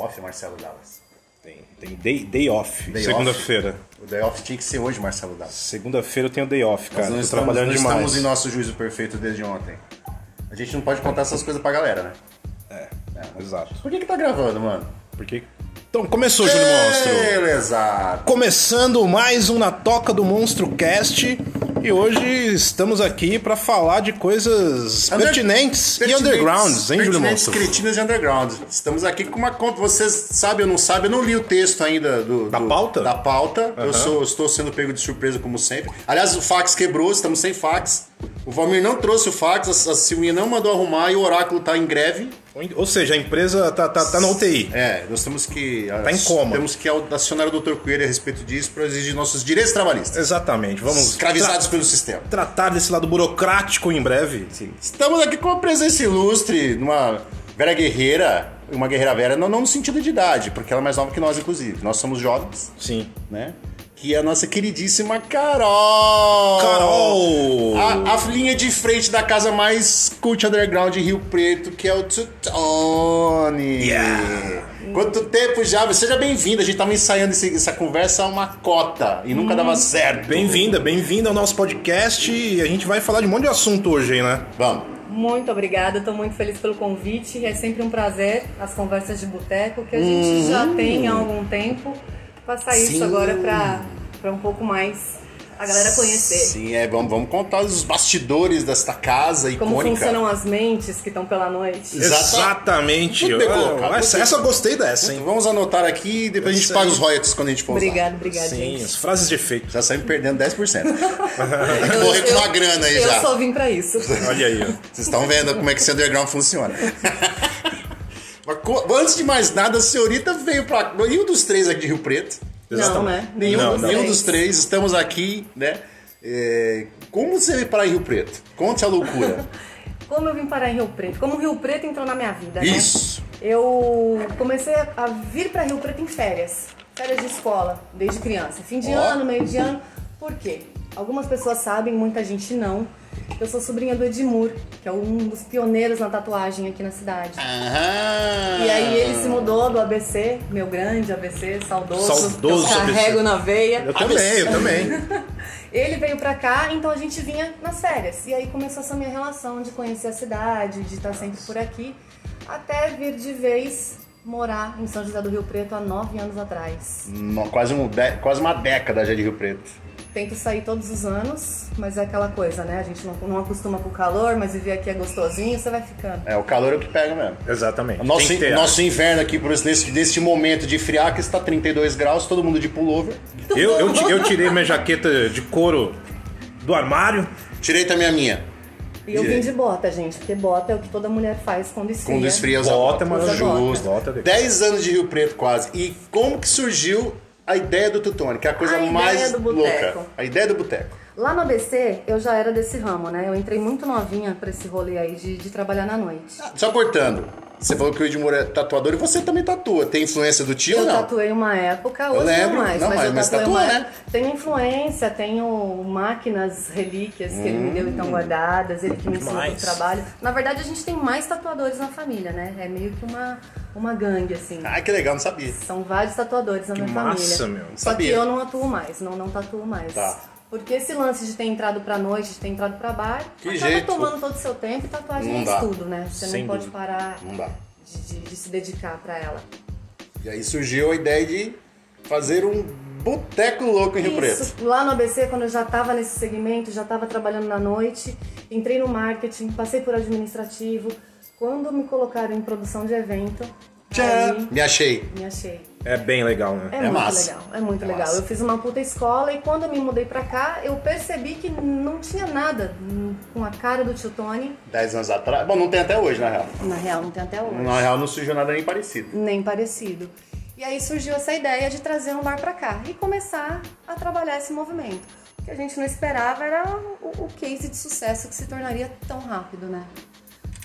off, Marcelo Dallas? Tem, tem day, day off, Day segunda-feira. O day off tinha que ser hoje, Marcelo Dallas. Segunda-feira eu tenho day off, cara. Nós não estamos, trabalhando não demais. estamos em nosso juízo perfeito desde ontem. A gente não pode contar essas coisas pra galera, né? Exato. Por que que tá gravando, mano? Porque... Então, começou, Júlio Monstro. Beleza. Começando mais um Na Toca do Monstro Cast. E hoje estamos aqui para falar de coisas Under- pertinentes, e Pertinentes- undergrounds, hein, Júlio pertinentes, Monstro? cretinas e underground. Estamos aqui com uma conta. Vocês sabem ou não sabem, eu não li o texto ainda do, Da do- pauta? Da pauta. Eu sou, estou sendo pego de surpresa, como sempre. Aliás, o fax quebrou, estamos sem fax. O Valmir não trouxe o fax, a, Silvinha não mandou arrumar e o Oráculo tá em greve. Ou seja, a empresa tá, tá, tá na UTI. É, nós temos que. Tá em coma. Temos que acionar o Dr. Coelho a respeito disso para exigir nossos direitos trabalhistas. Exatamente. Vamos Escravizados pelo sistema. tra- tratar desse lado burocrático em breve. Estamos aqui com uma presença ilustre, numa Vera Guerreira, uma guerreira Vera, não, não no sentido de idade, porque ela é mais nova que nós, inclusive. Nós somos jovens, Sim. né? Que é a nossa queridíssima Carol! Carol! A, a linha de frente da casa mais cult underground de Rio Preto, que é o Tutone. Yeah. Quanto tempo já? Seja bem-vinda. A gente tava ensaiando esse- essa conversa há uma cota e nunca dava certo. Bem-vinda, bem-vinda ao nosso podcast. E a gente vai falar de um monte de assunto hoje né? Vamos. Muito obrigada, estou muito feliz pelo convite. É sempre um prazer as conversas de boteco que a gente já tem há algum tempo. Passar Sim. isso agora para um pouco mais a galera conhecer. Sim, é, vamos, vamos contar os bastidores desta casa Como icônica. funcionam as mentes que estão pela noite. Exata- Exatamente. Muito bem Ah, colocado, essa, essa eu gostei dessa, hein? Vamos anotar aqui e depois a gente paga os royalties quando a gente for usar. Obrigada, obrigada, Sim, gente. as frases de efeito. Já saímos perdendo 10%. Tem que morrer com uma grana aí eu já. só vim para isso. Olha aí, ó. Vocês estão vendo como é que esse underground funciona. Mas Antes de mais nada, a senhorita veio pra. Nenhum dos três aqui de Rio Preto. Não, né? Nenhum, Não, não. nenhum dos três. Estamos aqui, né? É, Como você veio para Rio Preto? Conte a loucura. Como eu vim parar em Rio Preto? Como o Rio Preto entrou na minha vida, né? Isso. Eu comecei a vir para Rio Preto em férias. Férias de escola, desde criança. Fim de Ó. ano, meio de ano. Por quê? Algumas pessoas sabem, muita gente não. Eu sou sobrinha do Edmur, que é um dos pioneiros na tatuagem aqui na cidade. Aham. E aí ele se mudou do ABC, meu grande ABC, saudoso. Saudoso que eu carrego ABC. na veia. Eu também, eu também. Ele veio pra cá, então a gente vinha nas férias. E aí começou essa minha relação de conhecer a cidade, de estar sempre por aqui, até vir de vez morar em São José do Rio Preto há nove anos atrás. No- quase, um de- quase uma década já de Rio Preto. Tento sair todos os anos, mas é aquela coisa, né? A gente não, não acostuma com o calor, mas viver aqui é gostosinho, você vai ficando. É, o calor é o que pega mesmo. Exatamente. Nosso, ter nosso inverno aqui, por esse- nesse, momento de friar, que está 32 graus, todo mundo de pullover. Eu, eu, eu tirei minha jaqueta de couro do armário. Tirei também a minha. E eu vim de bota, gente, porque bota é o que toda mulher faz quando esfria. Quando esfria, usa Bota, bota. mas Usa bota. justo. Bota de- 10 anos de Rio Preto quase. E como que surgiu a ideia do Tutone, que é a coisa A mais louca. A ideia do boteco. Lá no ABC, eu já era desse ramo, né? Eu entrei muito novinha pra esse rolê aí de, de trabalhar na noite. Só cortando. Você falou que o Edmur é tatuador e você também tatua. Tem influência do tio Eu ou não? tatuei uma época, hoje lembro. não mais, Não mas mais, eu mas uma né? Tenho influência, tenho máquinas, relíquias que ele me deu e estão guardadas, ele que me ensinou o trabalho. Na verdade, a gente tem mais tatuadores na família, né? É meio que uma, uma gangue, assim. Ai, que legal, não sabia. São vários tatuadores na Que minha massa, família. meu. Só Sabia. que eu não atuo mais, não, não tatuo mais. Tá. Porque esse lance de ter entrado pra noite, de ter entrado pra bar, Que acaba jeito. tomando todo o seu tempo e tatuagem Não é dá. estudo, né? Você Sem não pode dúvida. parar Não dá. de, de- de se dedicar pra ela. E aí surgiu a ideia de fazer um boteco louco em Rio Preto. Isso, lá no ABC, quando eu já estava nesse segmento, já estava trabalhando na noite, entrei no marketing, passei por administrativo. Quando me colocaram em produção de evento, Tchau. aí Me achei. me achei. É bem legal, né? É, É muito massa. legal, é muito É legal. massa. Eu fiz uma puta escola e quando eu me mudei pra cá, eu percebi que não tinha nada com a cara do tio Tony. 10 anos atrás. Bom, não tem até hoje, na real. Na real, não tem até hoje. Na real, não surgiu nada nem parecido. nem parecido. E aí surgiu essa ideia de trazer um bar pra cá e começar a trabalhar esse movimento. O que a gente não esperava era o, o case de sucesso que se tornaria tão rápido, né?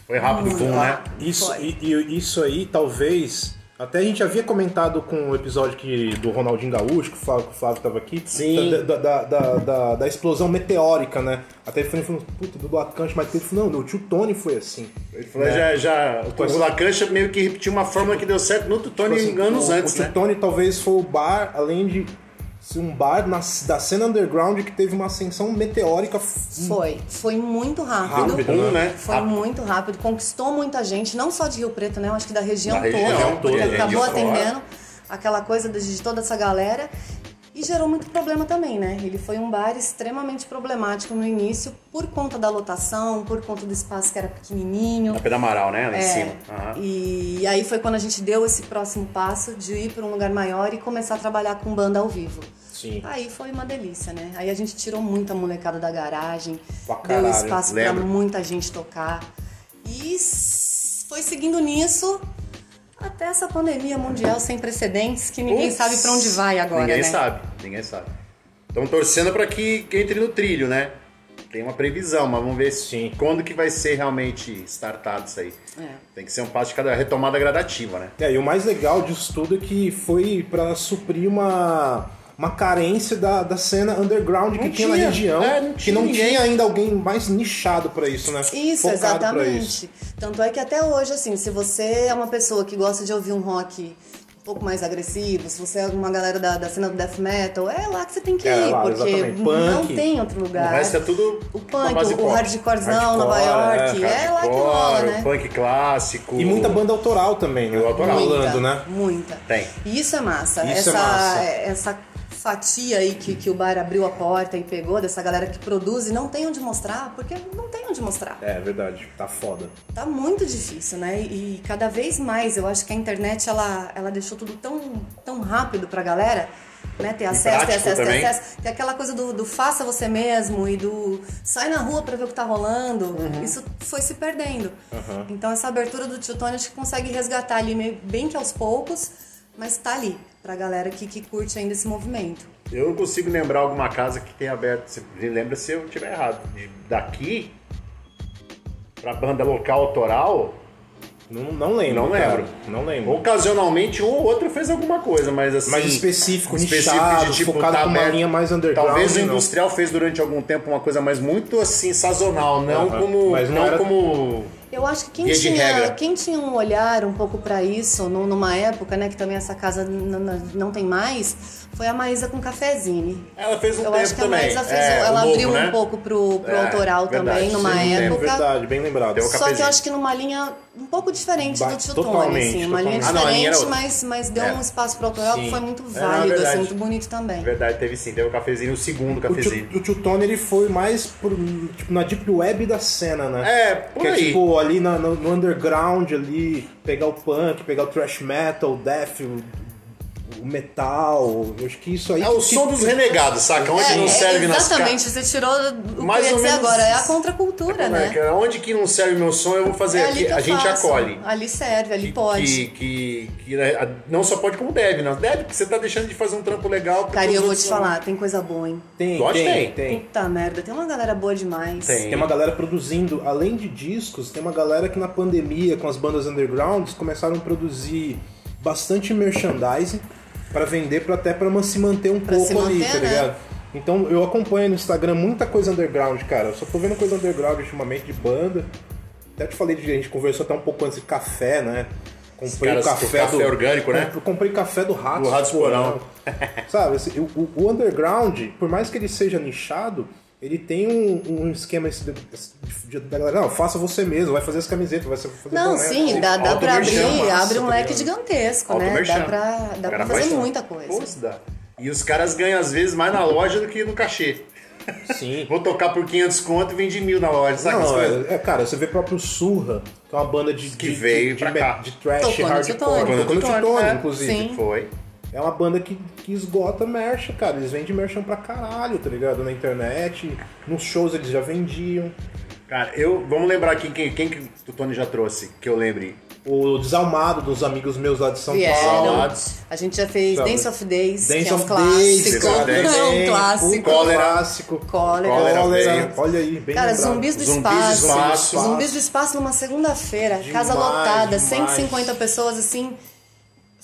Foi rápido, boom, né? Isso, Foi. e, e isso aí talvez Até a gente havia comentado com o episódio que, do Ronaldinho Gaúcho, que o Flávio, que o Flávio tava aqui. Sim. Da, da, da, da, da explosão meteórica, né? Até ele falou, puta, do Lacante, mas ele falou, não, o tio Tony foi assim. Ele falou, já, já, o Lacancha meio que repetiu uma fórmula que deu certo no Tony Tipo assim, anos o, antes, o tio né? Tony talvez foi o bar, além de um bar na, da cena underground que teve uma ascensão meteórica. f- Foi, foi muito rápido. Rápido, Um, né? Foi muito rápido, conquistou muita gente, não só de Rio Preto, né? Eu acho que da região Da toda. região toda, gente acabou atendendo aquela coisa de toda essa galera. E gerou muito problema também, né? Ele foi um bar extremamente problemático no início, por conta da lotação, por conta do espaço que era pequenininho. Na Pé da Amaral, né? Lá em É, cima. Aham. E aí foi quando a gente deu esse próximo passo de ir para um lugar maior e começar a trabalhar com banda ao vivo. Sim. Aí foi uma delícia, né? Aí a gente tirou muita molecada da garagem, deu caralho, espaço pra lembro. muita gente tocar. E foi seguindo nisso até essa pandemia mundial sem precedentes que ninguém Putz, sabe pra onde vai agora, Ninguém né? sabe, ninguém sabe. Estão torcendo para que, entre no trilho, né? Tem uma previsão, mas vamos ver se, Sim. quando que vai ser realmente startado isso aí. É. Tem que ser um passo de cada retomada gradativa, né? É, e o mais legal disso tudo é que foi pra suprir uma, uma carência da, da cena underground que Não tinha, na região, É, não que tinha não ninguém. tinha ainda alguém mais nichado pra isso, né? Isso, Focado exatamente. isso. Tanto é que até hoje, assim, se você é uma pessoa que gosta de ouvir um rock um pouco mais agressivo, se você é uma galera da, da cena do death metal, é lá que você tem que É ir, lá, porque exatamente. não Punk. tem outro O lugar. resto é tudo O punk, o, o hardcorezão, Nova Hardcore, York, é, é, lá que rola, né? Punk clássico. E muita banda autoral também, né? O autoral. Rolando, né? Muita. Tem. E isso é massa. Isso é essa, massa. essa fatia aí que, que o bar abriu a porta e pegou dessa galera que produz e não tem onde mostrar, porque não tem onde mostrar. É verdade, tá foda. Tá muito difícil, né? E cada vez mais eu acho que a internet ela, ela deixou tudo tão, tão rápido pra galera. Né, ter acesso, ter acesso, ter acesso. Que aquela coisa do, do faça você mesmo e do sai na rua pra ver o que tá rolando, Uhum. isso foi se perdendo. Então essa abertura do Tio Tony acho que consegue resgatar ali meio- bem que aos poucos, mas tá ali pra galera que, que curte ainda esse movimento. Eu não consigo lembrar alguma casa que tenha aberto. Me lembra se eu estiver errado. De- daqui pra banda local autoral, Não, não lembro. Não cara. lembro. Não lembro. ocasionalmente um ou outro fez alguma coisa, mas assim. Mais específico, nichado, focado com uma aberto. linha mais underground, Talvez o não. industrial fez durante algum tempo uma coisa mais muito assim sazonal, não como Mas não não era- como Eu acho que quem Via tinha, quem tinha um olhar um pouco pra isso, num- numa época, né, que também essa casa não tem mais, foi a Maísa com Cafezine. ela fez um Eu tempo acho que a também. Maísa fez, É, ela novo, abriu né? um pouco pro, pro É, autoral verdade, também, numa sim, é época. verdade, bem lembrado. Deu Só que eu acho que numa linha um pouco diferente Ba- do Tony, assim, uma linha totalmente. Ah, não, linha era diferente, mas, mas deu É. um espaço pro autoral Sim. que foi muito É, é válido, assim, muito bonito também. Verdade, teve sim, teve o cafezinho, o segundo O cafezinho. tio, o tio Tony ele foi mais por, tipo, na deep web da cena, né? É, por que é aí. tipo ali na- no, no underground ali, pegar o punk, pegar o thrash metal, o death, o, metal. Eu acho que isso aí. É o que- som dos renegados, saca? Onde É, não é, serve nas Exatamente, ca- você tirou o que Mais eu ia ou dizer menos agora, é a contracultura, é né? que é? Onde que não serve meu som, eu vou fazer É ali aqui. que A gente faço. acolhe. Ali serve, ali Que- pode. Que, que, que, né, não só pode como deve, não deve, porque você tá deixando de fazer um trampo legal. Cara, eu vou te falar, tem coisa boa, hein? Tem, Lógico tem, tem. tem. Puta merda, tem uma galera boa demais. Tem. Tem uma galera produzindo, além de discos, tem uma galera que na pandemia, com as bandas undergrounds, começaram a produzir bastante merchandising pra vender, pra até pra se manter um Pra pouco se ali, manter, tá né? ligado? Então eu acompanho no Instagram muita coisa underground, cara. Eu só tô vendo coisa underground ultimamente de banda. Até te falei de a gente conversou até um pouco antes de café, né? Comprei o café, café do orgânico, né? Comp- Comprei café do Rato. Do Ratos Porão. Sabe, assim, o, o- o underground, por mais que ele seja nichado, ele tem um, um esquema esse de- de- da galera, não, faça você mesmo, vai fazer as camisetas, vai fazer Não, boné, sim, assim. dá, dá pra abrir, massa, abre um tá leque gigantesco, né? Dá pra, dá pra fazer faz- muita coisa. Se dá. E os caras ganham às vezes mais na loja do que no cachê. Sim. Vou tocar por 500 conto e vende mil na loja, sabe? Não, é, é, cara, você vê próprio Surra, que é uma banda de, Que de, veio de, pra de, cá. de trash Tocou hardcore. Titone. Tocou no Titone, Titone, é. inclusive. Sim. Foi. É uma banda que, que esgota merch, cara. Eles vendem merchan pra caralho, tá ligado? Na internet, nos shows eles já vendiam. Cara, eu. Vamos lembrar aqui quem, quem que o Tony já trouxe, que eu lembre. O Desalmado dos amigos meus lá de São. Paulo. A gente já fez Sabe? Dance of Days, Dance que é um of clássico. Days, é um clássico. Cólera. clássico. Cólera. Cólera veio. Olha aí, bem Cara, lembrado. Zumbis do Zumbis do Espaço. Espaço. Zumbis do Espaço numa segunda-feira. Casa lotada, demais. 150 pessoas assim.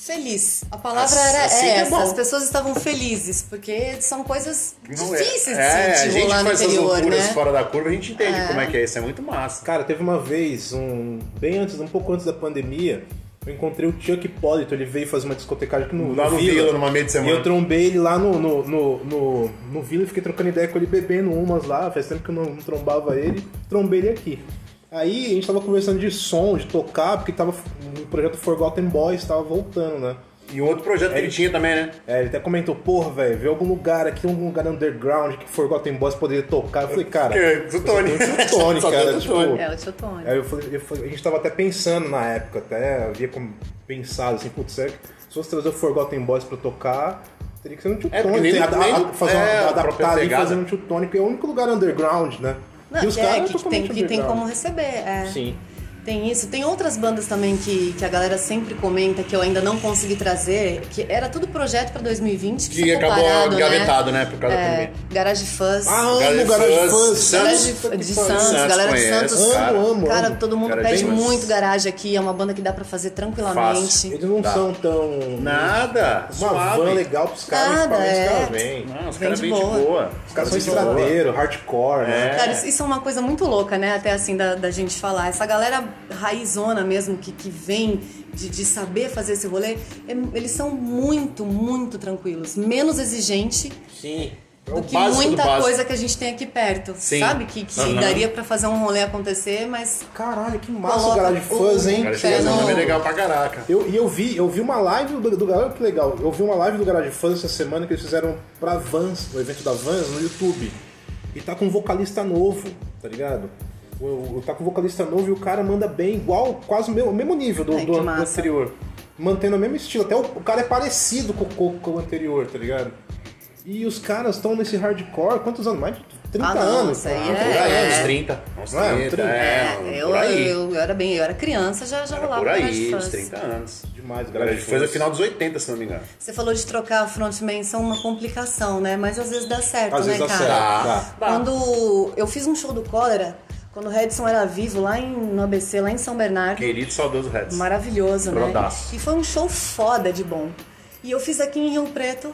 Feliz. A palavra Assim- era assim é essa. bom. As pessoas estavam felizes, porque são coisas Não é- difíceis de é, se a gente rolar no faz essas interior, loucuras né? fora da curva, a gente entende como é que é. Isso é muito massa. Cara, teve uma vez, um, bem antes, um pouco antes da pandemia, eu encontrei o Chuck Hipólito, ele veio fazer uma discotecagem aqui no, Lá no Vila, numa meia de E semana. eu trombei ele lá no, no, no, no, no Vila e fiquei trocando ideia com ele, bebendo umas lá, faz tempo que eu não, não trombava ele, trombei ele aqui. Aí a gente tava conversando de som, de tocar, porque tava o projeto Forgotten Boys tava voltando, né? E um outro projeto que ele tinha também, né? É, ele até comentou, porra, velho, vê algum lugar aqui, algum lugar underground que Forgotten Boys poderia tocar. Eu falei, cara. Que- do Tony. eu tenho o Tony, cara. o tipo, Tony. É, o tio Tony. Aí eu falei, eu falei- a gente tava até pensando na época, até havia como pensado assim, putz, será que se fosse trazer o Forgotten Boys pra tocar, teria que ser um Tio É, porque Tony, nem- tem- a- nem- a- fazer é, uma, a própria adaptar ali e fazer um Tio Tony, que é o único lugar underground, né? Não, e os é, caras que, que tem, totalmente que tem como receber. É. Sim. Tem isso. Tem outras bandas também que, que a galera sempre comenta que eu ainda não consegui trazer, que era tudo projeto pra 2020. Que, Que acabou parado, engavetado, né? Por causa da É, pandemia. Garage Fuzz. Ah, amo Garage Garage Fuzz, Fuzz. Santos. Garage de Santos, Santos, galera de conheço, Santos. cara. Amo, amo, Cara, amo. todo mundo Garage pede Fuzz. muito garagem aqui, é uma banda que dá pra fazer tranquilamente. Eles não Tá. são tão. Nada. Uma suave. van legal pros caras, Nada, é. vêm. Não, os caras de vêm de boa. boa. Os caras são vêm de boa. estradeiro, hardcore, né? É. Cara, isso- isso é uma coisa muito louca, né? Até assim, da, da gente falar. Essa galera raizona mesmo, que, que vem de, de saber fazer esse rolê, é- eles são muito, muito tranquilos. Menos exigente Sim. É do o que do muita básico. coisa que a gente tem aqui perto. Sim. Sabe? Que, que Aham. daria pra fazer um rolê acontecer, mas Caralho, que massa o Garage o- hein? Cara, Pé é no- legal pra caraca. Eu, e eu vi, eu vi uma live do, do Olha que legal. Eu vi uma live do Garage Fuzz essa semana que eles fizeram pra Vans, no evento da Vans, no YouTube. E tá com um vocalista novo, tá ligado? O, o- tá com um vocalista novo e o cara manda bem, igual, quase o mesmo, mesmo nível do, Ai, do, do anterior. Mantendo o mesmo estilo. Até o, o cara é parecido com, com- com o anterior, tá ligado? E os caras estão nesse hardcore, quantos anos? Mais de 30 Ah, não, anos. isso aí cara. é- Por aí, É. uns 30. Uns Não é, 30, 30. é, eu, por aí. eu, eu era bem, eu era criança, já, já Era rolava por aí, uns Fuzz. 30 anos. Demais, o Garage Garage Fuzz é Fuzz. final dos 80, se não me engano. Você falou de trocar frontman, são uma complicação, né? Mas às vezes dá certo, Às né, vezes dá cara? certo. Tá. Quando eu fiz um show do Cólera, quando o Redson era vivo, lá em, no ABC, lá em São Bernardo. Querido saudoso Reds. Maravilhoso, né? Brodaço. E foi um show foda de bom. E eu fiz aqui em Rio Preto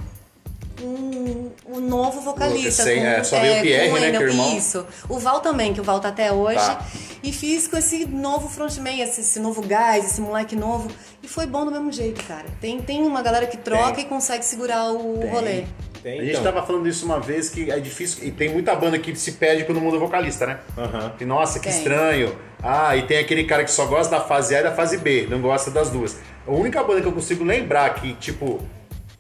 um, um novo vocalista. Sei, com, é, só veio o Pierre, com né, que é o irmão. Isso. O Val também, que o Val tá até hoje. Tá. E fiz com esse novo frontman, esse, esse novo gás, esse moleque novo. E foi bom do mesmo jeito, cara. Tem, tem uma galera que troca Tem. e consegue segurar o Tem. rolê. Tem, A gente então. tava falando isso uma vez que é difícil. E tem muita banda que se perde quando muda o vocalista, né? Aham. Que, nossa, que Tem. estranho. Ah, e tem aquele cara que só gosta da fase A e da fase B, não gosta das duas. A única banda que eu consigo lembrar que, tipo,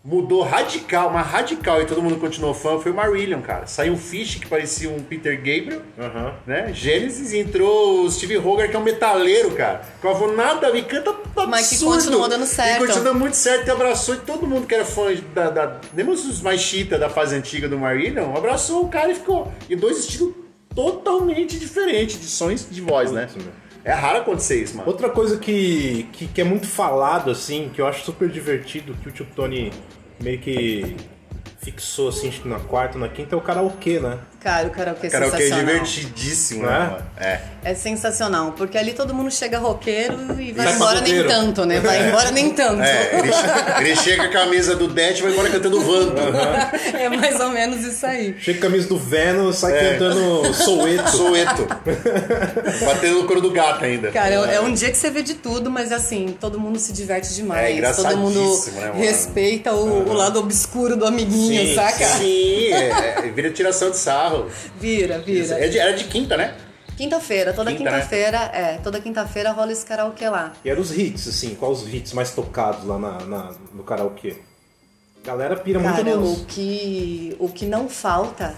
mudou radical, uma radical e todo mundo continuou fã foi o Marillion, cara. Saiu um Fish que parecia um Peter Gabriel, né? Gênesis e entrou o Steve Hogarth, que é um metaleiro, cara. Que vou nada, me canta absurdo. Mas que continuou dando certo. E continuou muito certo e abraçou e todo mundo que era fã da. da mesmo os mais chita da fase antiga do Marillion, abraçou o cara e ficou. E dois estilos totalmente diferentes de sons de voz, né? Meu. É raro acontecer isso, mano. Outra coisa que, que, que é muito falado, assim, que eu acho super divertido, que o tio Tony meio que fixou, assim, acho que na quarta, na quinta, é o karaokê, né? Cara, o karaokê é Karaokê é sensacional. divertidíssimo, Não né, é? É. É sensacional, porque ali todo mundo chega roqueiro e vai Sai embora nem tanto, né? Vai embora nem tanto. É, ele, ele chega com a camisa do Det e vai embora cantando Vando. É mais ou menos isso aí. Chega com a camisa do Venom, sai É. cantando Soueto. Soueto. Batendo no couro do gato ainda. Cara, é, é um dia que você vê de tudo, mas assim, todo mundo se diverte É demais. todo mundo engraçadíssimo, né, respeita o, o lado obscuro do amiguinho, Sim, saca? Sim, é, é, vira tiração de sarro. Vira, vira. É de- era de quinta, né? Quinta-feira, toda Quinta, né? quinta-feira, é, toda quinta-feira rola esse karaokê lá. E eram os hits, assim, quais os hits mais tocados lá na, na- no karaokê? Galera pira muito Cara, nos... o que, o que não falta,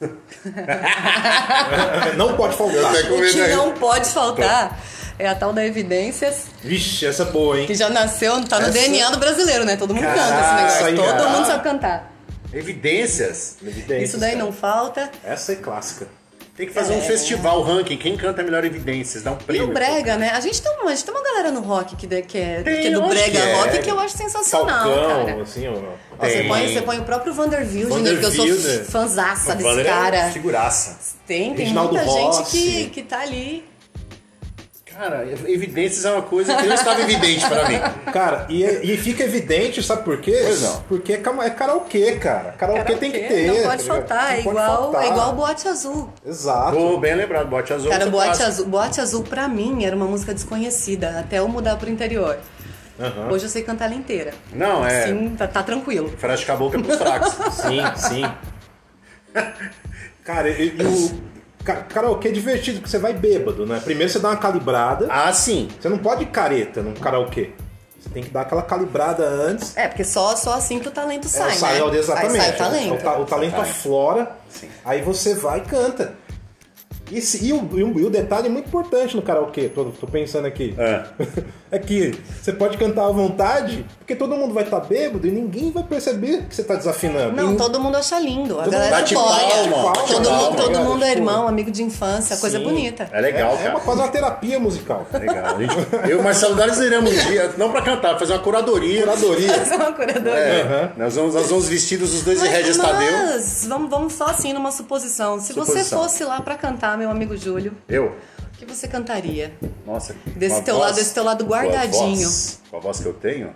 Não pode faltar. O que não pode faltar é a tal da Evidências, Vixe, essa é boa, hein? que já nasceu, tá no Essa- DNA do brasileiro, né? Todo mundo canta esse Caraca, negócio, todo mundo sabe cantar. Evidências. Evidências, Isso daí cara. não falta. Essa é clássica. Tem que fazer um É. festival, ranking. Quem canta melhor evidências? Dá um E prêmio. o brega, né? A gente, tem uma, a gente tem uma galera no rock que, de- que é, Tem, que é do brega que é. rock que eu acho sensacional, Falcão, cara. assim, ó. Ó, você, põe, você põe o próprio Vander Wilder, Vander que eu sou fanzaça desse é cara. figuraça. Tem, tem Reginaldo muita Rossi. gente que, que tá ali. Cara, evidências é uma coisa que não estava evidente para mim. Cara, e, e fica evidente, sabe por quê? Pois não. Porque é é karaokê, cara. Karaokê, tem que ter. Não tá pode faltar, é igual, faltar. é igual Boate Azul. Exato. Pô, bem lembrado, bote azul. Cara, Boate passa. Azul, Boate Azul pra mim era uma música desconhecida, até eu mudar pro interior. Aham. Hoje eu sei cantar ela inteira. Não, é. Sim, tá, tá tranquilo. Frase de caboclo é pros fracos. Sim, sim. Cara, e, e o karaokê é divertido, porque você vai bêbado, né? Primeiro você dá uma calibrada. Ah, sim. Você não pode ir careta no karaokê. Você tem que dar aquela calibrada antes. É, porque só, só assim que o talento sai, É, sai, né? exatamente. Aí sai o talento. O, ta- o talento aflora, Sim. aí você vai e canta. E, se- e o, e o- e o detalhe muito importante no karaokê, tô, tô pensando aqui, É. é que você pode cantar à vontade, porque todo mundo vai estar bêbado e ninguém vai perceber que você tá desafinando. Não, E- todo mundo acha lindo. A Todo galera bate apoia. palma, bate todo palma, mundo, todo ligado? mundo é Tipo, irmão, amigo de infância, coisa Sim. bonita. É legal, é, cara. uma, quase uma terapia musical. Legal. A gente- eu e o Marcelo Dales iremos um dia, não pra cantar, fazer uma curadoria. Curadoria. É uma curadoria. É, Aham. nós, vamos, nós vamos vestidos os dois de Mas, Regis Tadeu. mas vamos, vamos só assim numa suposição. Se você Suposição. fosse lá pra cantar, meu amigo Júlio, Eu? o que você cantaria? Nossa. Desse teu lado- desse teu lado com a guardadinho. voz- Com a voz que eu tenho?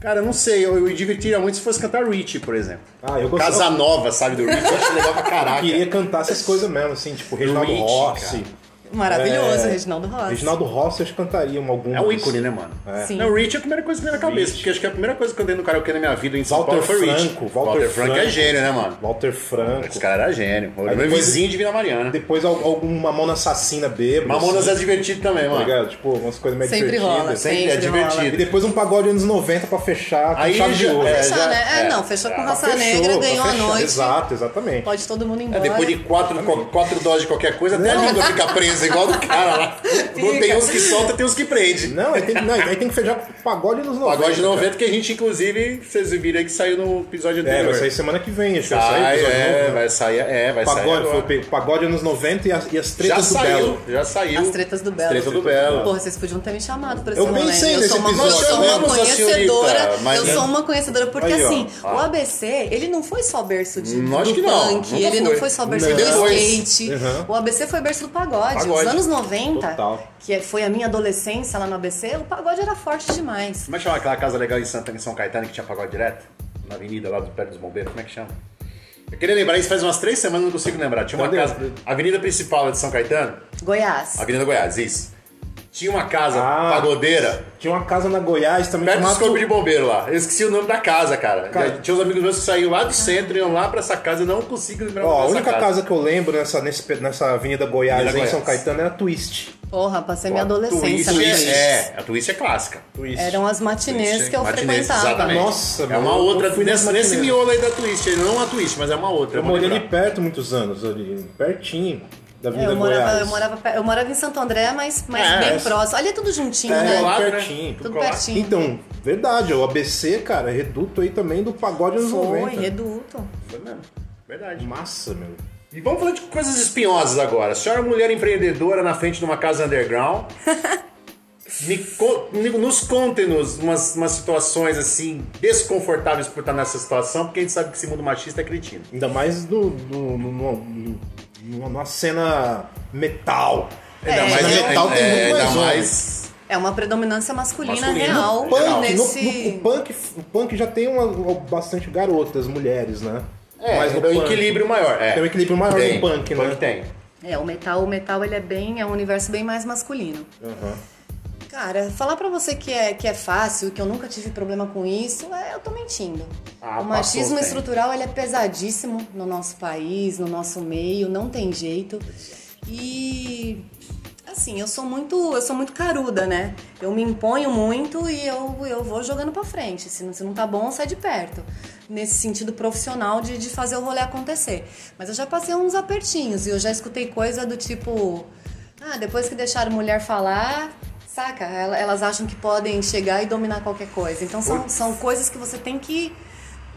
Cara, não sei, eu, eu me divertiria muito se fosse cantar Rich, por exemplo. Ah, eu gostava- Casa Nova, sabe, do Rich, eu acho legal pra caraca. Queria cantar essas coisas mesmo, assim, tipo Reginaldo Rich, Rossi. Maravilhoso, É. Reginaldo Rossi. Reginaldo Rossi eu cantaria um algum. É um ícone, né, mano? Sim. Não, o Rich é a primeira coisa que veio na cabeça, porque acho que a primeira coisa que eu dei no karaokê na minha vida em São Walter Paulo foi Rich. Franco, Walter Franco é Franco. gênio, né, mano? Walter Franco. Esse cara era gênio. O Aí meu vizinho de Vila Mariana. Depois al- algum Mamona Assassina bêbado. Mamonas é assim, divertido também, tá mano. ligado? Tipo, umas coisas meio Sempre divertidas. rola, sempre sempre, é divertido. rola. E depois um pagode anos 90 pra fechar Aí já- de ouro. é, Fechar, já- né? É, é. não, fechou com Ah, raça negra, pra ganhou a noite. Exato, exatamente. Pode todo mundo É, embora. depois de quatro doses de qualquer coisa, até a língua fica presa, igual do cara lá. Tem uns que solta, tem uns que prende. Não, aí tem, não, aí tem que fechar com pagode anos 90. Pagode de cara. 90 que a gente, inclusive, vocês viram aí que saiu no episódio É, anterior. vai sair semana que vem, acho que vai Sai, sair. episódio é, novo, né? vai sair, é, vai sair Pagode, agora. foi o pagode anos 90 e as, e as Já tretas do saiu, Belo. já saiu. As tretas do Belo. As tretas do Belo. Porra, vocês podiam ter me chamado pra esse Eu rolê. pensei eu nesse sou uma, episódio. eu sou uma Chamamos a conhecedora. eu sou uma conhecedora, porque assim, Ah. o ABC, ele não foi só berço de, do punk, ele não foi só berço do skate. Uhum. O ABC foi berço do pagode. Pagode. Os anos 90, Total. que é, foi a minha adolescência lá no ABC, o pagode era forte demais. Como é que chama aquela casa legal em Santa em São Caetano que tinha pagode direto? Na avenida lá do perto dos bombeiros, como é que chama? Eu queria lembrar isso faz umas três semanas, não consigo lembrar. Tinha uma Cadê? casa. Avenida principal lá de São Caetano, Goiás. Avenida Goiás, isso. Tinha uma casa Ah. pagodeira Tinha uma casa na Goiás também perto dos chamada- corpos de bombeiro lá. Eu esqueci o nome da casa, cara. Cara. Tinha uns amigos meus que saíram lá do centro, iam lá pra essa casa, eu não consigo lembrar o Ó, a única dessa casa que eu lembro nessa, nesse nessa Avenida Goiás Avenida aí em São Goiás. Caetano era Twist. Porra, passei minha A adolescência Twist no é, Twist. é, a Twist é clássica. Twist. Eram as matinês que eu Matinês, frequentava. exatamente. Nossa, é uma eu outra, fui nesse, miolo aí da Twist, não a Twist, mas é uma outra. Eu vou morei ali perto muitos anos, ali, pertinho da É, eu, morava, Goiás. eu, morava, eu morava em Santo André, mas, mas É, bem é. próximo. Ali é tudo juntinho, É, né? né? pertinho. Tudo colado. pertinho. Então, verdade, o ABC, cara, é reduto aí também do pagode anos Foi, 90. reduto. Foi mesmo. Verdade. Massa, meu. E vamos falar de coisas espinhosas agora. A senhora é mulher empreendedora na frente de uma casa underground. Nos conte-nos umas, umas situações assim desconfortáveis por estar nessa situação, porque a gente sabe que esse mundo machista é cretino. Ainda mais no, no, no- no- no- numa cena metal. Ainda Na mais- cena metal tem muito ainda mais mais. É uma predominância masculina, Masculina. real. No Punk, no- nesse... no- o, punk, o punk já tem uma, bastante garotas, mulheres, né? É, Mas no tem um punk- equilíbrio maior. É. Tem um equilíbrio maior Tem, no punk, né? Punk tem. É, o metal, o metal ele é bem, é um universo bem mais masculino. Aham. Cara, falar pra você que é, que é fácil, que eu nunca tive problema com isso, é, eu tô mentindo. Ah, o machismo passou, estrutural ele é pesadíssimo no nosso país, no nosso meio, não tem jeito. E assim, eu sou muito, eu sou muito caruda, né? Eu me imponho muito e eu, eu vou jogando pra frente. Se não, se não tá bom, sai de perto. Nesse sentido profissional de, de fazer o rolê acontecer. Mas eu já passei uns apertinhos e eu já escutei coisa do tipo: ah, depois que deixaram mulher falar, saca? Ela- Elas acham que podem chegar e dominar qualquer coisa. Então são, são coisas que você tem que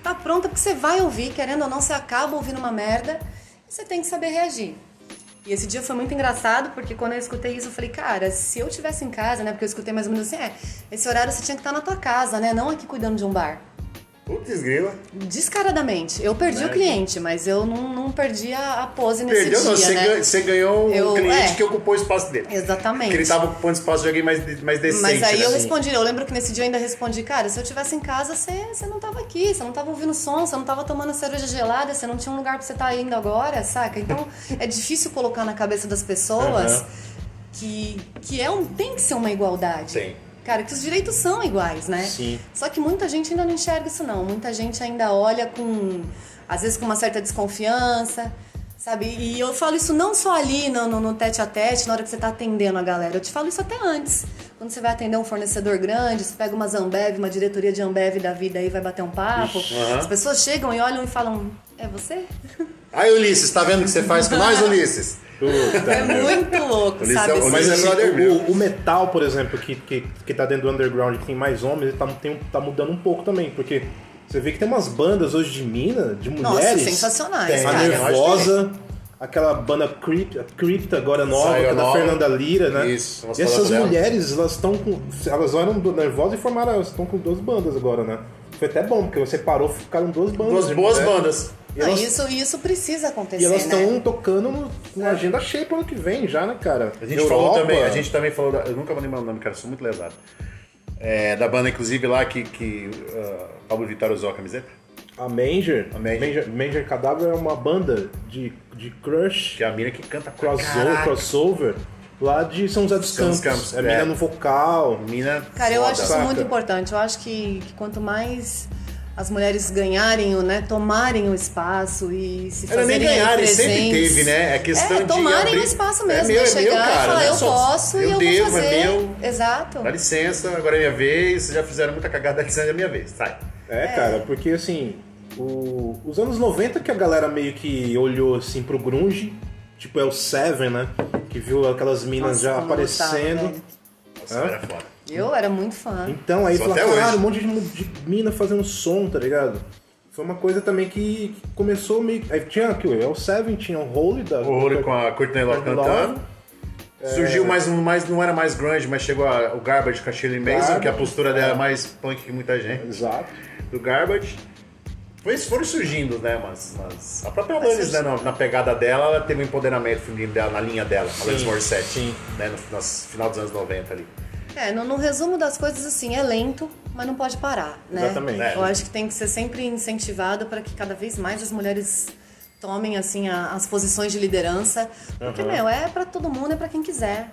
tá pronta porque você vai ouvir, querendo ou não, você acaba ouvindo uma merda e você tem que saber reagir. E esse dia foi muito engraçado, porque quando eu escutei isso, eu falei, cara, se eu tivesse em casa, né? Porque eu escutei mais ou menos assim, é, esse horário você tinha que estar na tua casa, né? Não aqui cuidando de um bar. Putz, grila. Descaradamente. Eu perdi o cliente, mas eu não, não perdi a, a pose nesse Perdeu, dia, não. Você, né? ganhou, você ganhou Eu- um cliente é. que ocupou o espaço dele. Exatamente. Porque ele tava ocupando espaço de alguém mais, mais decente. Mas aí né? eu respondi, eu lembro que nesse dia eu ainda respondi, cara, se eu tivesse em casa, você, você não tava aqui, você não tava ouvindo som, você não tava tomando cerveja gelada, você não tinha um lugar pra você estar indo agora, saca? Então é difícil colocar na cabeça das pessoas Aham. que, que é um, tem que ser uma igualdade. Sim. Cara, que os direitos são iguais, né? Sim. Só que muita gente ainda não enxerga isso não. Muita gente ainda olha com, às vezes com uma certa desconfiança, sabe? E eu falo isso não só ali no, no, no tete a tete, na hora que você tá atendendo a galera. Eu te falo isso até antes. Quando você vai atender um fornecedor grande, você pega uma Zambev, uma diretoria de Ambev da vida aí, vai bater um papo. As pessoas chegam e olham e falam, é você? Aí, Ulisses, tá vendo o que você faz com nós, Ulisses? Puta, É meu. muito louco, sabe? é o- Esse- Mas é assim, o, o metal, por exemplo, que, que, que tá dentro do underground que tem mais homens, ele tá, tem, tá mudando um pouco também, porque você vê que tem umas bandas hoje de mina, de Nossa, mulheres. sensacionais, tem a. Nervosa, aquela banda Crypt, Crypta, agora nova, Saiu que é da nova. Fernanda Lira, né? Isso, e essas mulheres, elas estão com. Elas eram do Nervosa e formaram. Elas estão com duas bandas agora, né? Foi até bom, porque você parou, ficaram duas bandas. Duas boas mulher. bandas. E Não, elas, isso, isso precisa acontecer, e elas né? estão tocando no, na agenda cheia pro ano que vem já, né, cara? A gente Europa, falou também, a gente também falou, da- eu nunca vou lembrar o nome, cara, sou muito lesado. É, da banda, inclusive, lá que, que uh, Pablo Vittar usou a camiseta. A Manger, A Manger. Manger, Manger Cadáver é uma banda de, de crush, Que é a mina que canta crossover, crossover, lá de São José dos Campos. Campos, É é. mina no vocal. Mina Cara, eu foda. acho isso muito importante. Eu acho que, que quanto mais as mulheres ganharem, o, né, tomarem o espaço e se Era nem fazerem aí ganhar, ele sempre presentes. teve, né? É questão é, de tomarem abrir- o espaço É mesmo, meu, né? é meu, chegar cara, e falar, não é eu só- posso eu e eu devo, vou é fazer. meu. Exato. Dá licença, agora é minha vez, vocês já fizeram muita cagada, dá licença, é minha vez, sai. É, cara, porque assim, o- os anos 90 que a galera meio que olhou assim pro grunge, tipo é o Seven, né? Que viu aquelas minas Nossa, já aparecendo. velho. Nossa, Hã? era foda. Eu era muito fã. Então aí falou, caralho, um monte de, de mina fazendo som, tá ligado? Foi uma coisa também que, que começou meio. Aí tinha aqui, o Seven, tinha o Holy da. O Rory com a Courtney Love cantando. É. Surgiu mais um, mais, não era mais grunge, mas chegou a- o Garbage com a Shirley Mason, Garbage, que a postura dela é mais punk que muita gente. Exato. Do Garbage. Foi, foram surgindo, né, mas, mas a própria Alanis, né, na, na pegada dela, ela teve um empoderamento feminino dela, na linha dela, Alanis Morissette, sim. né, no, no final dos anos 90 ali. É, no, no resumo das coisas, assim, é lento, mas não pode parar, né? Exatamente. É. Eu acho que tem que ser sempre incentivado para que cada vez mais as mulheres tomem, assim, a- as posições de liderança. Porque, meu, é para todo mundo, é para quem quiser.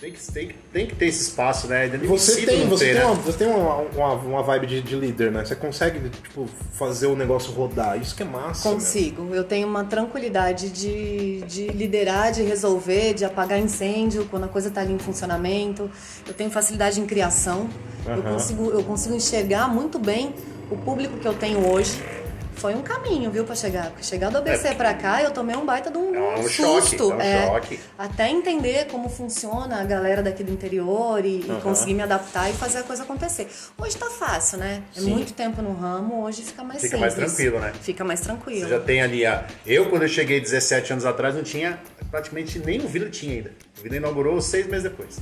Tem que, tem, que- tem que ter esse espaço, né? E você tem, você ter, tem, né? uma, você tem uma, uma, uma vibe de, de líder, né? Você consegue, tipo, fazer o negócio rodar. Isso que é massa. Consigo. Eu tenho uma tranquilidade de, de liderar, de resolver, de apagar incêndio quando a coisa está ali em funcionamento. Eu tenho facilidade em criação. Eu, Aham. consigo, eu consigo enxergar muito bem o público que eu tenho hoje. Foi um caminho, viu, pra chegar. Porque chegar do ABC É. pra cá, eu tomei um baita de um, É um susto. choque, é um choque. Até entender como funciona a galera daqui do interior e, e conseguir me adaptar e fazer a coisa acontecer. Hoje tá fácil, né? É Sim. muito tempo no ramo, hoje fica mais Fica mais simples. tranquilo, né? Fica mais tranquilo. Você já tem ali a. Eu, quando eu cheguei 17 anos atrás, não tinha. Praticamente nem o Vila tinha ainda. O Vila inaugurou seis meses depois.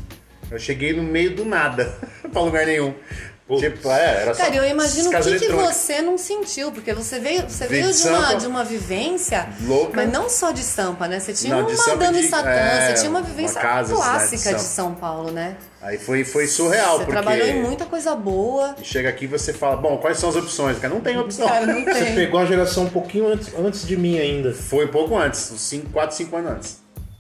Eu cheguei no meio do nada, pra lugar nenhum. Tipo, é, era só. Cara, eu imagino o que, que você não sentiu, porque você veio, você Veio de de, uma, de uma vivência, Louca. mas não só de Sampa, né? Você tinha Não, de uma Madame de- Satã, é, você tinha uma uma vivência casa, clássica de de São Paulo, né? Aí foi, foi surreal, Você porque. trabalhou em muita coisa boa. E chega aqui e você fala, bom, quais são as opções? Cara, não tem opção. Cara, não Você tem. pegou a geração um pouquinho antes, antes de mim ainda. Foi um pouco antes, uns 4, 5 anos antes.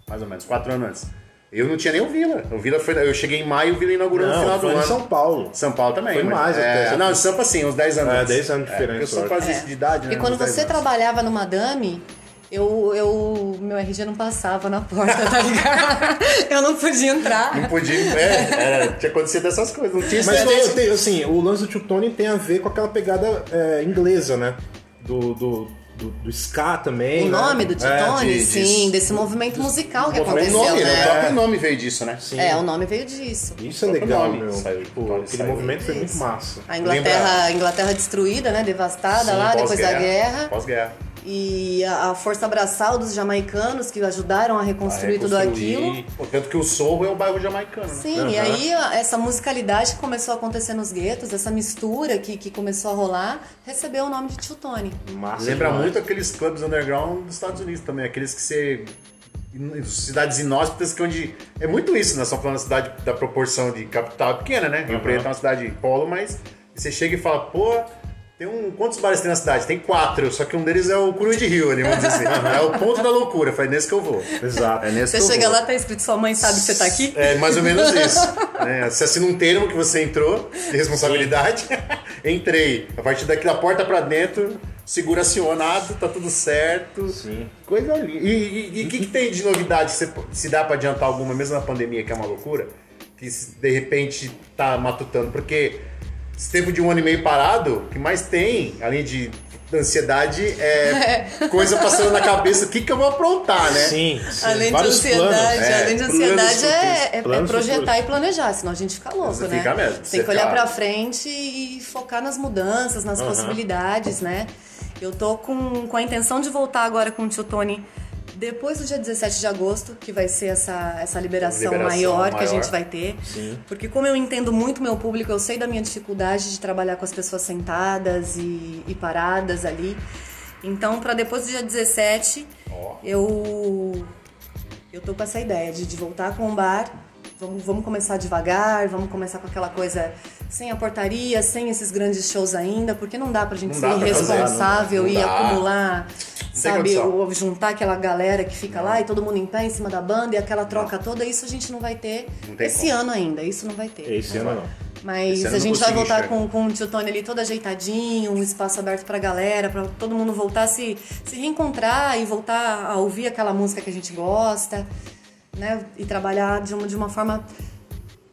Mais ou menos, 4 anos antes. Eu não tinha nem o Vila. O Vila foi. Eu cheguei em maio e o Vila inaugurou no Não, final do foi em ano. São Paulo. São Paulo também. Foi mas- mais é, até. Não, Sampa sim, uns 10 anos É, antes. 10 anos de diferença, eu sou eu acho. quase É. isso de idade, né? E quando uns 10 você anos. trabalhava no Madame, eu, eu, meu RG não passava na porta, tá ligado? eu não podia entrar. Não podia. É, era, tinha acontecido essas coisas. Não tinha Mas tem, assim, o lance do Tio Tony tem a ver com aquela pegada é, inglesa, né? Do, do, do, do ska também. O né? nome do É, Titone, de- sim, disso. desse movimento musical que O aconteceu, nome, né? né? O próprio nome veio disso, né? Sim. É, o nome veio disso. Isso é legal, nome meu. saiu, nome aquele saiu. movimento foi muito massa. A Inglaterra, Inglaterra destruída, né? Devastada Sim, lá depois da guerra. Pós-guerra. E a, a força abraçal dos jamaicanos que ajudaram a reconstruir tudo aquilo. Tanto que o Sorro é o bairro jamaicano. Sim, e aí a- essa musicalidade que começou a acontecer nos guetos, essa mistura que, que começou a rolar, recebeu o nome de Tio Tony. Massa Lembra demais. muito aqueles clubes underground dos Estados Unidos também, aqueles que você. Cidades inóspitas que onde. É muito isso, né? Só falando da cidade da proporção de capital pequena, né? Rio Preto é uma cidade polo, mas você chega e fala, pô, tem um. Quantos bares tem na cidade? Tem quatro, só que um deles é o Curu de Rio ali, vamos dizer assim. É o ponto da loucura. Foi nesse que eu vou. Exato. É nesse Você que eu chega vou. lá, tá escrito sua mãe sabe que você tá aqui? É mais ou menos isso. né? Você assina um termo que você entrou, de responsabilidade. Entrei. A partir daqui da porta pra dentro, segura acionado, tá tudo certo. Sim. Coisa linda. E o que, que tem de novidade? Se, se dá pra adiantar alguma, mesmo na pandemia, que é uma loucura? Que se de repente tá matutando? Porque esse tempo de um ano e meio parado, o que mais tem, além de ansiedade, é coisa passando na cabeça. O que, que eu vou aprontar, né? Sim, sim. Além de ansiedade, planos. é, além de ansiedade é, é- é projetar futuros. e planejar, senão a gente fica louco, Você né? fica mesmo, Tem você que olhar fica- pra frente e focar nas mudanças, nas possibilidades, né? Eu tô com, com a intenção de voltar agora com o tio Tony depois do dia 17 de agosto, que vai ser essa, essa liberação, Liberação maior, que a maior. gente vai ter. Porque como eu entendo muito meu público, eu sei da minha dificuldade de trabalhar com as pessoas sentadas e, e paradas ali. Então, para depois do dia 17, Ó. eu eu tô com essa ideia de, de voltar com o bar. Vamos, vamos começar devagar, vamos começar com aquela coisa sem a portaria, sem esses grandes shows ainda, porque não dá pra gente Não ser fazer, irresponsável não- não e dá. acumular, sabe, ou juntar aquela galera que fica lá e todo mundo em pé em cima da banda e aquela troca toda, isso a gente não vai ter Não esse como. ano ainda, isso não vai ter. Esse ano não. Mas ano a gente não vai voltar enxergar. com, com o tio Tony ali todo ajeitadinho, um espaço aberto pra galera, pra todo mundo voltar a se, se reencontrar e voltar a ouvir aquela música que a gente gosta, né? E trabalhar de uma, de uma forma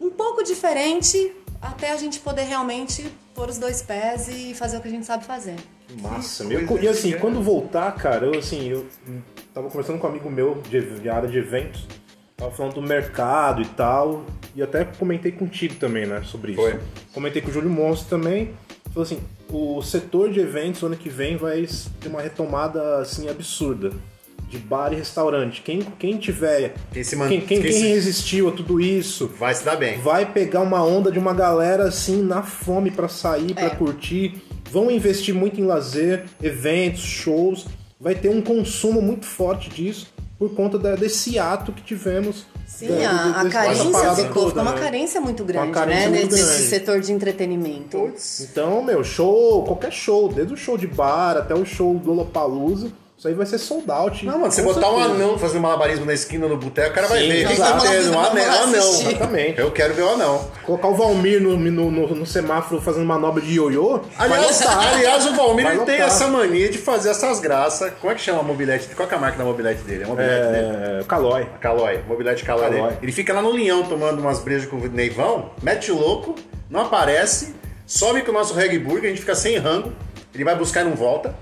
um pouco diferente até a gente poder realmente pôr os dois pés e fazer o que a gente sabe fazer. Massa, meu. E assim, legal. quando voltar, cara, eu assim, eu tava conversando com um amigo meu de, de área de eventos, tava falando do mercado e tal, e até comentei contigo também, né, sobre isso. Foi. Comentei com o Júlio Monstro também. Falou assim, o setor de eventos ano que vem vai ter uma retomada assim absurda. De bar e restaurante. Quem, quem tiver. Quem se man- quem, quem, quem quem se- resistiu a tudo isso Vai se dar bem. vai pegar uma onda de uma galera assim na fome pra sair, pra É. curtir. Vão investir muito em lazer, eventos, shows. Vai ter um consumo muito forte disso por conta da- desse ato que tivemos. Sim, da- a, a desse- dessa carência ficou, toda, ficou uma né? carência muito grande, carência né? muito Nesse grande. setor de entretenimento. Então, meu, show, qualquer show, desde o show de bar até o show do Lollapalooza, isso aí vai ser sold out. Não, mano, você botar um anão fazendo malabarismo na esquina no boteco, o cara vai Sim, ver. O que que exato. tá tendo? Um anão. um. Exatamente. Eu quero ver o anão. Colocar o Valmir no, no, no- no semáforo fazendo manobra de ioiô. Aliás, aliás o Valmir ele tem essa mania de fazer essas graças. Como é que chama a mobilete? Qual que é a marca da mobilete dele? É a mobilete dele. É, Calói. A Calói, mobilete Calói. Calói. dele. Ele fica lá no Linhão tomando umas brejas com o Neivão, mete o louco, não aparece, sobe com o nosso reggae burger, a gente fica sem rango, ele vai buscar e não volta.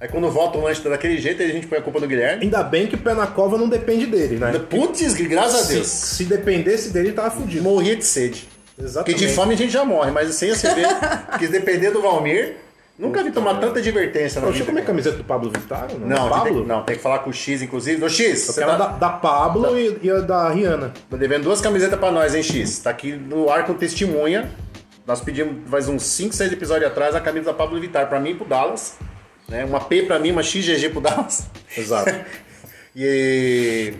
Aí quando volta o lanche tá daquele jeito, aí a gente põe a culpa do Guilherme. Ainda bem que o pé na cova não depende dele, né? Putz, graças a Se, Deus. se dependesse dele, tava fudido. Morria de sede. Exatamente. Porque de fome a gente já morre, mas sem a cerveja, porque depender do Valmir, nunca vi tomar tanta advertência na Deixa eu comer a camiseta do Pablo Vittar? Não, Não, Pablo? tem, não, tem que falar com o X, inclusive. Ô X, Eu quero tá, da, da Pablo e, e a da Rihanna. tá devendo duas camisetas pra nós, hein, X? Tá aqui no ar com testemunha. Nós pedimos faz uns 5, 6 episódios atrás a camisa da Pablo Vittar pra mim e pro Dallas. Né? Uma P pra mim, uma XGG pro Dallas. Exato. E.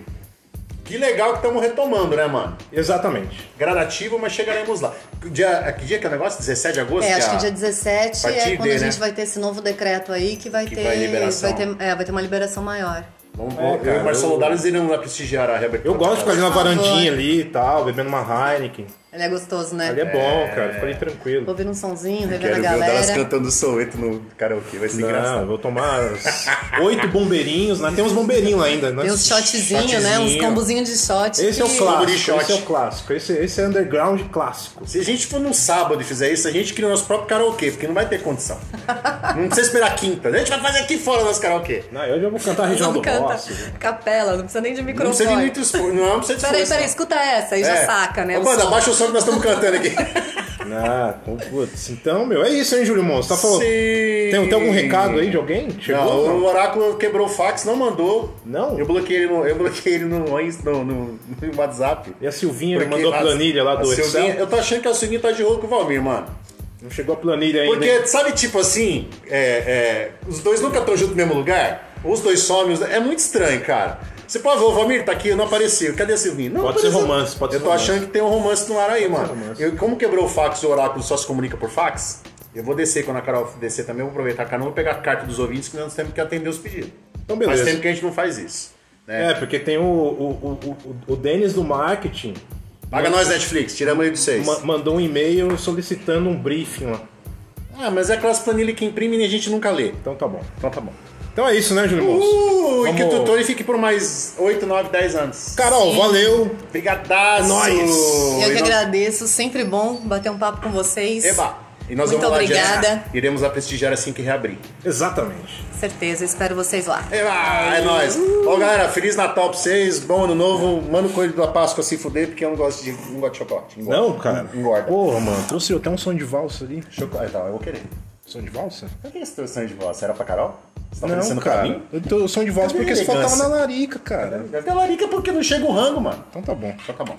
Que legal que estamos retomando, né, mano? Exatamente. Gradativo, mas chegaremos lá. Que Dia, que dia que é o negócio? 17 de agosto? É, acho que dia 17 partir é quando de, a gente né? vai ter esse novo decreto aí que vai Que ter. vai liberação. vai ter, é, vai ter uma liberação maior. Vamos, É, eu e o Marcelo eu- Dallas iremos lá prestigiar a reabertura. Eu gosto de ficar ali na Por favor. varandinha ali e tal, bebendo uma Heineken. Ele é gostoso, né? Ali é bom, cara. Fica ali tranquilo. Ouvindo um sonzinho, revendo Quero a ver o Dallas galera. cantando Soweto no karaokê, vai ser Não, engraçado. vou tomar oito bombeirinhos, né? Tem uns bombeirinhos lá ainda, né? Tem uns shotzinhos, né? Uns combozinhos de shot. Esse é o clássico, esse é o clássico. Esse, esse é underground clássico. Se a gente for num sábado e fizer isso, a gente cria o nosso próprio karaokê, porque não vai ter condição. não precisa esperar quinta. A gente vai fazer aqui fora nosso karaokê. Não, eu já vou cantar a região do canta Boss. capela, não precisa nem de Não microfone. precisa de muito esforço. Não, não precisa de Peraí, esforço. peraí, escuta essa aí já É. saca, né? Ô, o banda, som. abaixa o som que nós estamos cantando aqui. Ah, com- putz. Então, meu, é isso, hein, Júlio Monstro? Tá falando. Tem, tem algum recado aí de alguém? Chegou? Não, o Oráculo quebrou o fax, não mandou. Não? Eu bloqueei ele no, eu bloqueei ele no, no, no, no WhatsApp. E a Silvinha mandou a planilha lá a do Silvinha- Excel? Eu tô achando que a Silvinha tá de rolo com o Valmir, mano. Não chegou a planilha ainda. Porque, sabe, tipo assim, é, é, os dois nunca estão juntos no mesmo lugar? Os dois somem, é muito estranho, cara. Você pode o Valmir tá aqui, não apareceu. Cadê a Silvinha? Não Pode ser apareceu. romance, pode Eu ser tô romance. achando que tem um romance no ar aí, mano. romance. Eu, como quebrou o fax, o oráculo só se comunica por fax, eu vou descer quando a Carol descer também, eu vou aproveitar a Carol, vou pegar a carta dos ouvintes que nós temos que atender os pedidos. Então, beleza. Faz tempo que a gente não faz isso. Né? É, porque tem o, o, o, o, o Denis do marketing Paga nós, Netflix, tiramos aí de ma- mandou um e-mail solicitando um briefing lá. Ah, mas é aquelas planilhas que imprimem e a gente nunca lê. Então tá bom. Então tá bom. Então é isso, né, Júlio? Uh, e que o Vamos- tutor fique por mais 8, 9, 10 anos. Carol, valeu! Brigadaço! É nóis! Eu E que nós- agradeço, sempre bom bater um papo com vocês. Eba! E nós Muito vamos lá obrigada. Iremos lá prestigiar assim que reabrir. Exatamente. Certeza, espero vocês lá. Eba! É nóis! Ó, galera, Feliz Natal pra vocês, bom ano novo. Manda o coelho da Páscoa se fuder, porque eu não gosto de, não gosto de chocolate. Engorda. Não, cara. Engorda. Porra, mano, trouxe até um som de valsa ali. Chocolate, tá, eu vou querer. Som de valsa? Por que esse teu sangue de voz? Era pra Carol? Você tá Não, cara. Eu tô som de valsa Cadê porque você faltava na larica, cara. Ter larica porque não chega o rango, mano. Então tá bom. Então tá bom.